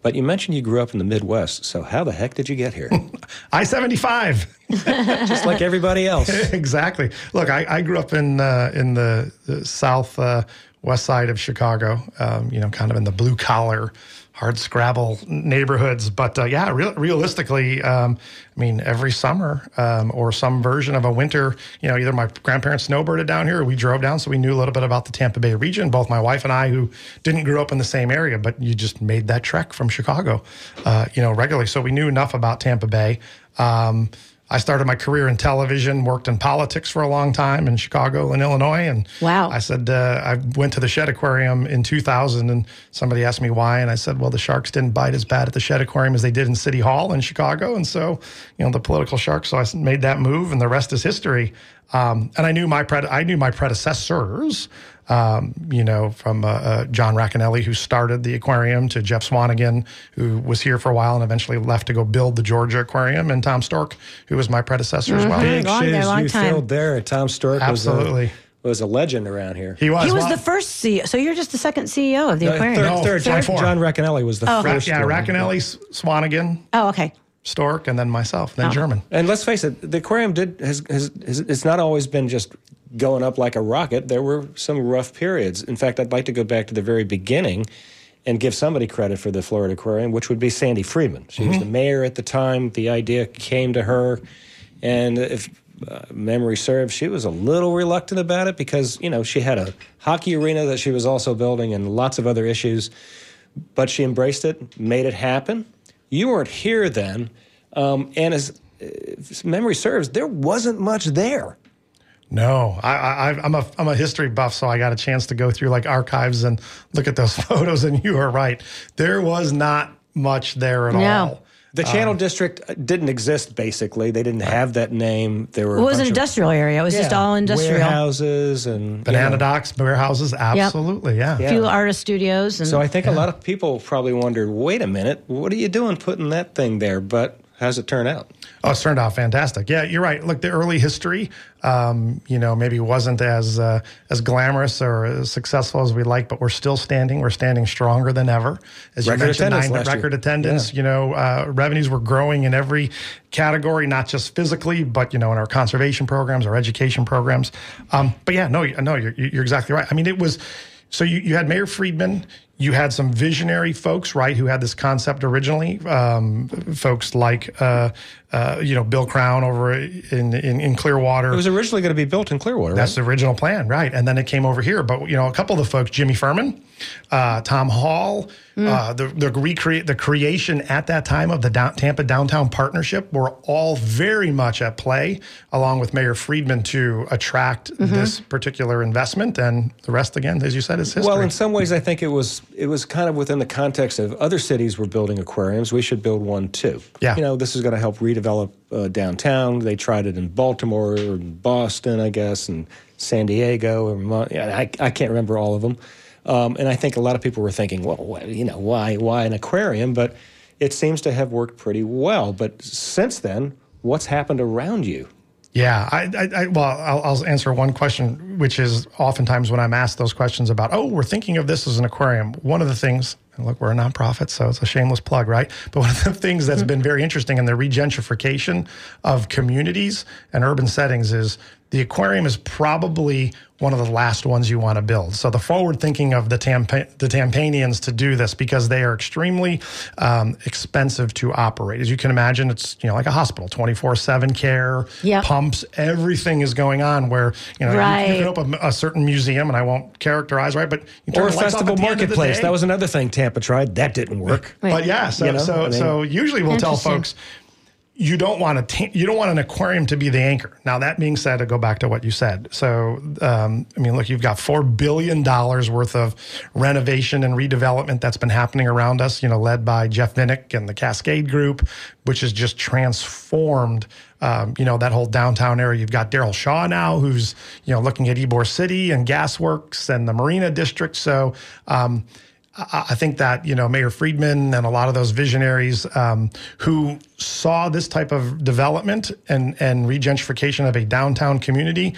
but you mentioned you grew up in the Midwest. So how the heck did you get here? I seventy five. Just like everybody else. exactly. Look, I, I grew up in uh, in the, the south uh, west side of Chicago. Um, you know, kind of in the blue collar, hard scrabble neighborhoods. But uh, yeah, real, realistically, um, I mean, every summer um, or some version of a winter, you know, either my grandparents snowbirded down here, or we drove down, so we knew a little bit about the Tampa Bay region. Both my wife and I, who didn't grow up in the same area, but you just made that trek from Chicago, uh, you know, regularly. So we knew enough about Tampa Bay. Um, I started my career in television, worked in politics for a long time in Chicago and Illinois. And Wow. I said, uh, I went to the Shedd Aquarium in 2000, and somebody asked me why. And I said, well, the sharks didn't bite as bad at the Shedd Aquarium as they did in City Hall in Chicago. And so, you know, the political sharks. So I made that move, and the rest is history. Um, and I knew my pred- I knew my predecessors. Um, you know, from uh, uh, John Racanelli, who started the aquarium, to Jeff Swanagan, who was here for a while and eventually left to go build the Georgia Aquarium, and Thom Stork, who was my predecessor as well. Big Long there, shoes long you time. filled there. Thom Stork Absolutely. was a, was a legend around here. He was. He was well, the first CEO. So you're just the second CEO of the Uh, aquarium. third, No, third, John John, John Racanelli was the Oh. First. yeah, one. Racanelli, Swanagan, Oh, okay. Stork, and then myself, then Germann. And let's face it, the aquarium did has, has, has it's not always been just going up like a rocket. There were some rough periods. In fact, I'd like to go back to the very beginning and give somebody credit for the Florida Aquarium, which would be Sandy Freedman. She was the mayor at the time. The idea came to her, and if uh, memory serves, she was a little reluctant about it because you know she had a hockey arena that she was also building and lots of other issues. But she embraced it, made it happen. You weren't here then, um, and as if memory serves, there wasn't much there. No, I, I, I'm a I'm a history buff, so I got a chance to go through like archives and look at those photos. And you are right, there was not much there at No. all. The Channel District uh, didn't exist. Basically, they didn't have that name. There were It was an bunch of- industrial area. It was just all industrial. warehouses and you Banana know. docks, warehouses, absolutely, yeah. Yeah. few artist studios. And So I think a lot of people probably wondered, wait a minute, what are you doing putting that thing there? But how's it turn out? Oh, it's turned out fantastic. Yeah, you're right. Look, the early history, um, you know, maybe wasn't as uh, as glamorous or as successful as we like, but we're still standing. We're standing stronger than ever. As you mentioned, attendance nine last year. record attendance. Yeah. You know, uh, revenues were growing in every category, not just physically, but you know, in our conservation programs, our education programs. Um, but yeah, no, no, you're, you're exactly right. I mean, it was. So you, you had Mayor Freedman, you had some visionary folks, right, who had this concept originally. Um, folks like, uh, uh, you know, Bill Crown over in, in, in Clearwater. It was originally going to be built in Clearwater. That's right? the original plan, right? And then it came over here. But you know, a couple of the folks, Jimmy Furman, uh, Tom Hall, uh, the the recreate the creation at that time of the down, Tampa Downtown Partnership were all very much at play, along with Mayor Freedman to attract this particular investment. And the rest, again, as you said, is history. Well, in some ways, I think it was it was kind of within the context of other cities were building aquariums. We should build one too. Yeah. You know, this is going to help redevelop uh, downtown. They tried it in Baltimore and Boston, I guess, and San Diego. Or I, I can't remember all of them. Um, and I think a lot of people were thinking, well, you know, why why an aquarium? But it seems to have worked pretty well. But since then, what's happened around you? Yeah, I, I, I well, I'll, I'll answer one question, which is oftentimes when I'm asked those questions about, oh, we're thinking of this as an aquarium. One of the things, and look, we're a nonprofit, so it's a shameless plug, right? But one of the things that's mm-hmm. been very interesting in the regentrification of communities and urban settings is the aquarium is probably one of the last ones you want to build. So the forward thinking of the Tampa- the Tampanians to do this because they are extremely um, expensive to operate. As you can imagine, it's you know like a hospital, twenty four seven care, Yep. pumps, everything is going on. Where you know you- you, can open a certain museum, and I won't characterize right, but you turn Or a the lights off festival at the end of the marketplace. That was another thing Tampa tried. That didn't work. But yeah, so You know, so I mean- so usually we'll tell folks you don't want a you don't want an aquarium to be the anchor. Now that being said, to go back to what you said, so um, I mean, look, you've got four billion dollars worth of renovation and redevelopment that's been happening around us. You know, led by Jeff Vinik and the Cascade Group, which has just transformed. Um, you know that whole downtown area. You've got Darryl Shaw now, who's you know looking at Ybor City and Gasworks and the Marina District. So. Um, I I think that you know Mayor Freedman and a lot of those visionaries um, who saw this type of development and and regentrification of a downtown community,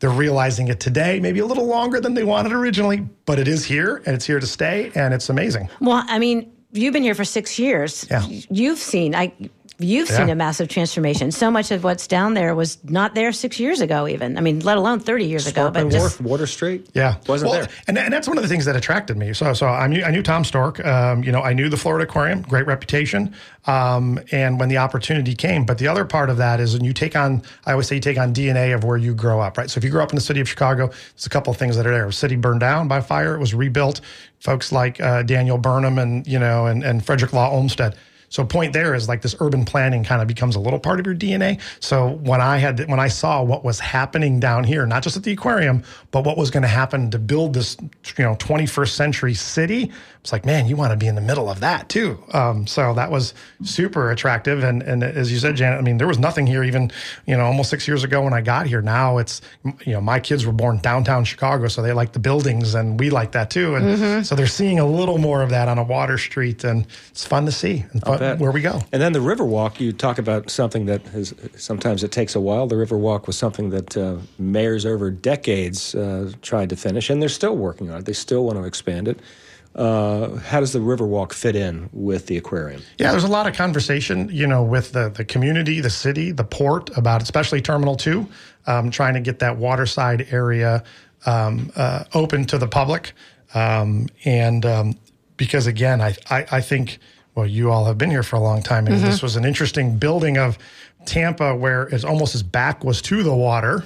they're realizing it today. Maybe a little longer than they wanted originally, but it is here and it's here to stay, and it's amazing. Well, I mean, you've been here for six years. Yeah. You've seen I. You've seen a massive transformation. So much of what's down there was not there six years ago, even. I mean, let alone thirty years ago. But Sparkman just Wharf, Water Street. Yeah, wasn't Well, there. and and that's one of the things that attracted me. So so I knew I knew Thom Stork. Um, you know, I knew the Florida Aquarium, great reputation. Um, and when the opportunity came, but the other part of that is when you take on, I always say you take on DNA of where you grow up, right? So if you grew up in the city of Chicago, there's a couple of things that are there. The city burned down by fire; it was rebuilt. Folks like uh, Daniel Burnham and you know and and Frederick Law Olmsted. So point there is like this urban planning kind of becomes a little part of your DNA. So when I had when I saw what was happening down here, not just at the aquarium, but what was going to happen to build this you know 21st century city, it's like man, you want to be in the middle of that too. Um, so that was super attractive. And and as you said, Janet, I mean there was nothing here even you know almost six years ago when I got here. Now it's you know my kids were born downtown Chicago, so they like the buildings and we like that too. And so they're seeing a little more of that on a Water Street, and it's fun to see and fun, where we go. And then the Riverwalk, you talk about something that has, sometimes it takes a while. The Riverwalk was something that uh, mayors over decades uh, tried to finish, and they're still working on it. They still want to expand it. Uh, how does the Riverwalk fit in with the aquarium? Yeah, there's a lot of conversation, you know, with the the community, the city, the port about, especially Terminal Two, um, trying to get that waterside area um, uh, open to the public, um, and um, because again, I, I I think well, you all have been here for a long time, and this was an interesting building of Tampa where it's almost as back was to the water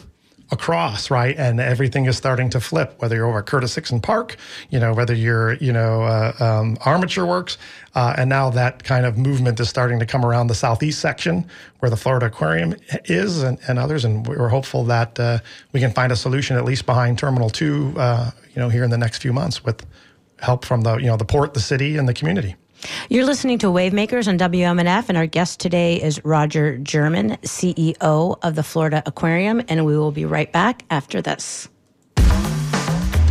across, right? And everything is starting to flip, whether you're over at Curtis Hixon Park, you know, whether you're, you know, uh, um, Armature Works. Uh, and now that kind of movement is starting to come around the southeast section where the Florida Aquarium is and, and others. And we're hopeful that uh, we can find a solution at least behind Terminal 2, uh, you know, here in the next few months with help from the, you know, the port, the city, and the community. You're listening to Wavemakers on WMNF, and our guest today is Roger Germann, CEO of the Florida Aquarium, and we will be right back after this.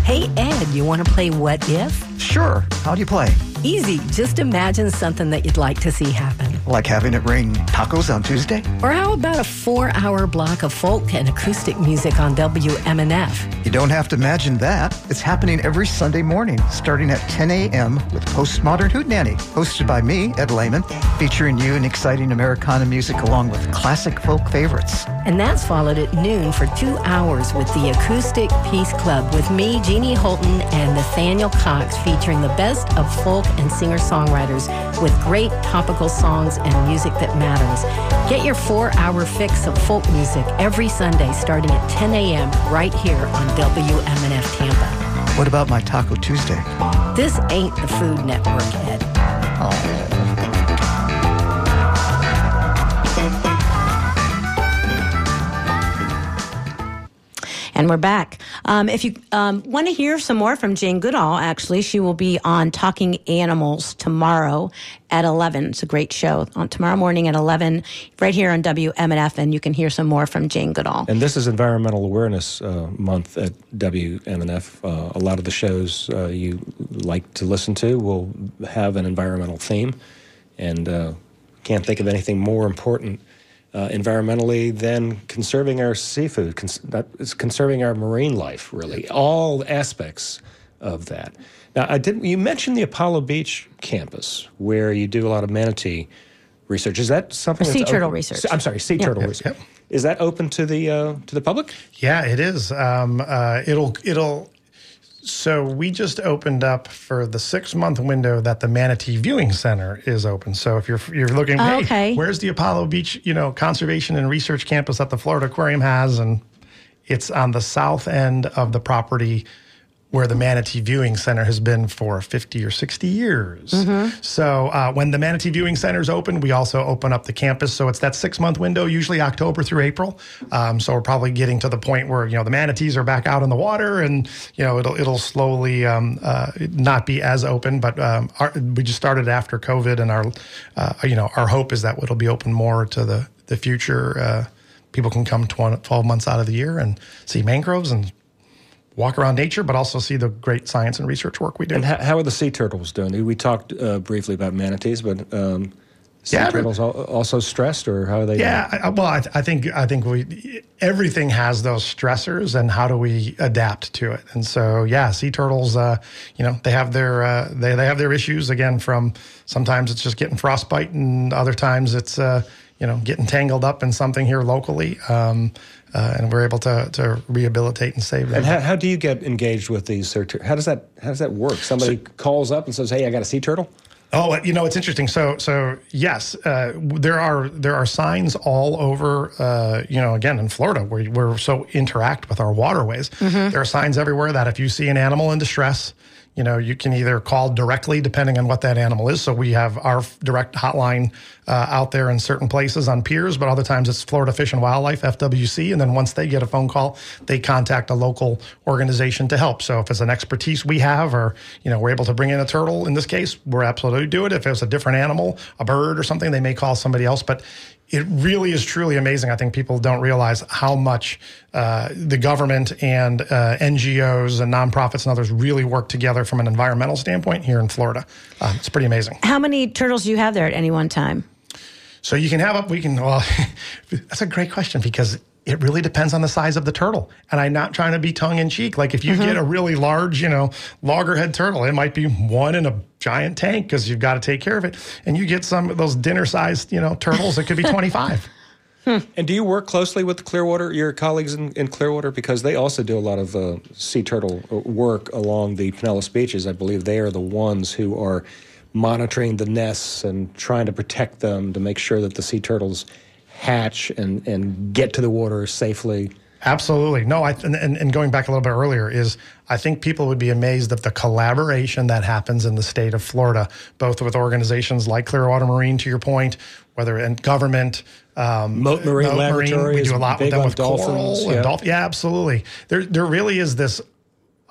Hey, Ed, you want to play What If? Sure. How do you play? Easy. Just imagine something that you'd like to see happen. Like having it rain tacos on Tuesday? Or how about a four hour block of folk and acoustic music on WMNF? You don't have to imagine that. It's happening every Sunday morning, starting at 10 a.m. with Postmodern Hootenanny, hosted by me, Ed Lehman, featuring you and exciting Americana music along with classic folk favorites. And that's followed at noon for two hours with the Acoustic Peace Club with me, Jeannie Holton, and Nathaniel Cox, featuring the best of folk and singer songwriters with great topical songs and music that matters. Get your four hour fix of folk music every Sunday starting at 10 a.m. right here on WMNF Tampa. What about my Taco Tuesday? This ain't the Food Network, Ed. Oh. And we're back. Um, if you um, want to hear some more from Jane Goodall, actually, she will be on Talking Animals tomorrow at 11. It's a great show on tomorrow morning at 11, right here on WMNF, and you can hear some more from Jane Goodall. And this is Environmental Awareness uh, Month at WMNF. Uh, a lot of the shows uh, you like to listen to will have an environmental theme, and uh, can't think of anything more important uh, environmentally than conserving our seafood, cons- conserving our marine life. Really, all aspects of that. Now, I did. You mentioned the Apollo Beach campus where you do a lot of manatee research. Is that something? Sea that's turtle open- research. I'm sorry, sea Yeah. turtle Yep, research. yep. Is that open to the uh, to the public? Yeah, it is. Um, uh, it'll it'll. So we just opened up for the six month window that the Manatee Viewing Center is open. So if you're you're looking, Oh, hey, okay. where's the Apollo Beach, you know, conservation and research campus that the Florida Aquarium has, and it's on the south end of the property where the Manatee Viewing Center has been for 50 or 60 years. So uh, when the Manatee Viewing Center is open, we also open up the campus. So it's that six month window, usually October through April. Um, so we're probably getting to the point where you know the manatees are back out in the water, and you know it'll it'll slowly um, uh, not be as open. But um, our, we just started after COVID, and our uh, you know our hope is that it'll be open more to the the future. Uh, people can come 12 months out of the year and see mangroves and walk around nature, but also see the great science and research work we do. And how, how are the sea turtles doing? We talked uh, briefly about manatees, but um, sea Yeah, turtles al- also stressed, or how are they? Yeah, I, I- well, I, I think I think we everything has those stressors, and how do we adapt to it? And so, yeah, sea turtles, uh, you know, they have their uh, they they have their issues. Again, from sometimes it's just getting frostbite, and other times it's uh, you know getting tangled up in something here locally, um, uh, and we're able to to rehabilitate and save them. And how, how do you get engaged with these? sea tur- How does that how does that work? Somebody calls up and says, "Hey, I got a sea turtle." Oh, you know, it's interesting. So, so yes, uh, there are there are signs all over. Uh, you know, again in Florida, where we're so interact with our waterways, there are signs everywhere that if you see an animal in distress, you know, you can either call directly depending on what that animal is. So we have our direct hotline uh, out there in certain places on piers, but other times it's Florida Fish and Wildlife (FWC), and then once they get a phone call, they contact a local organization to help. So if it's an expertise we have, or you know, we're able to bring in a turtle. In this case, we're absolutely do it. If it's a different animal, a bird or something, they may call somebody else, but. It really is truly amazing. I think people don't realize how much uh, the government and uh, NGOs and nonprofits and others really work together from an environmental standpoint here in Florida. Um, it's pretty amazing. How many turtles do you have there at any one time? So you can have up. We can. Well, that's a great question because it really depends on the size of the turtle. And I'm not trying to be tongue in cheek. Like if you get a really large, you know, loggerhead turtle, it might be one in a giant tank because you've got to take care of it. And you get some of those dinner sized, you know, turtles. It could be 25. And do you work closely with Clearwater, your colleagues in, in Clearwater, because they also do a lot of uh, sea turtle uh, work along the Pinellas beaches. I believe they are the ones who are monitoring the nests and trying to protect them to make sure that the sea turtles hatch and, and get to the water safely. Absolutely. No, I and, and going back a little bit earlier is I think people would be amazed at the collaboration that happens in the state of Florida, both with organizations like Clearwater Marine, to your point, whether in government, um, Mote Marine Mote Laboratory we do a lot with them with dolphins, coral yeah. and dolphin. Yeah, absolutely. There, there really is this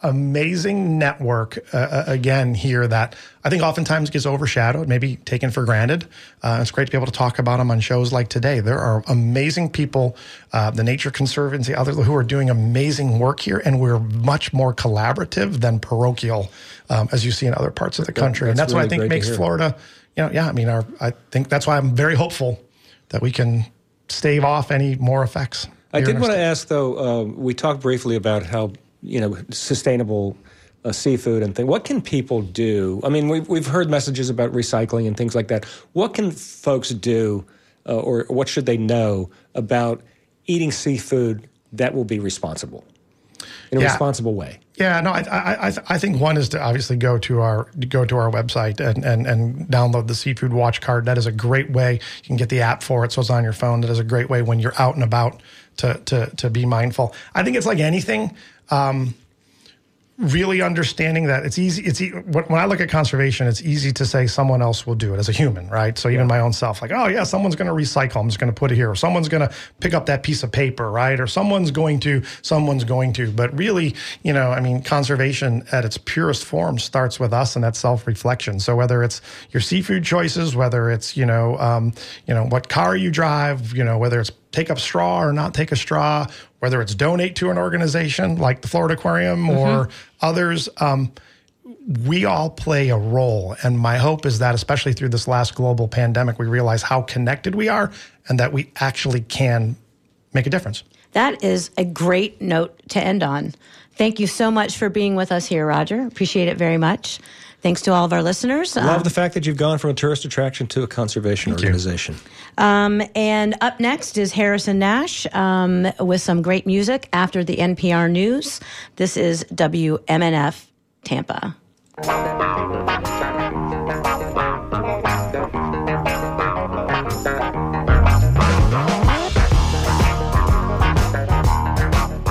amazing network uh, uh, again here that I think oftentimes gets overshadowed, maybe taken for granted. Uh, it's great to be able to talk about them on shows like today. There are amazing people, uh, the Nature Conservancy, others who are doing amazing work here, and we're much more collaborative than parochial, um, as you see in other parts of the country. and that's that's what I think makes. Florida, you know, yeah. I mean, our I think that's why I'm very hopeful that we can stave off any more effects. I did want to ask, though, uh, we talked briefly about how, you know, sustainable uh, seafood and things. What can people do? I mean, we've, we've heard messages about recycling and things like that. What can folks do, uh, or what should they know about eating seafood that will be responsible in a Yeah. responsible way. Yeah, no, I, I, I, I think one is to obviously go to our go to our website and, and, and download the Seafood Watch Card. That is a great way. You can get the app for it, so it's on your phone. That is a great way when you're out and about to to to be mindful. I think it's like anything. Um, really understanding that it's easy. It's e- when I look at conservation, it's easy to say someone else will do it as a human, right? So even my own self, like, oh yeah, someone's going to recycle. I'm just going to put it here. Or someone's going to pick up that piece of paper, right? Or someone's going to, someone's going to. But really, you know, I mean, conservation at its purest form starts with us and that self-reflection. So whether it's your seafood choices, whether it's you know, um, you know, what car you drive, you know, whether it's take up straw or not take a straw, whether it's donate to an organization like the Florida Aquarium or others. Um, we all play a role. And my hope is that, especially through this last global pandemic, we realize how connected we are and that we actually can make a difference. That is a great note to end on. Thank you so much for being with us here, Roger. Appreciate it very much. Thanks to all of our listeners. Love Um, the fact that you've gone from a tourist attraction to a conservation organization. Um, and up next is Harrison Nash um, with some great music after the NPR news. This is WMNF Tampa.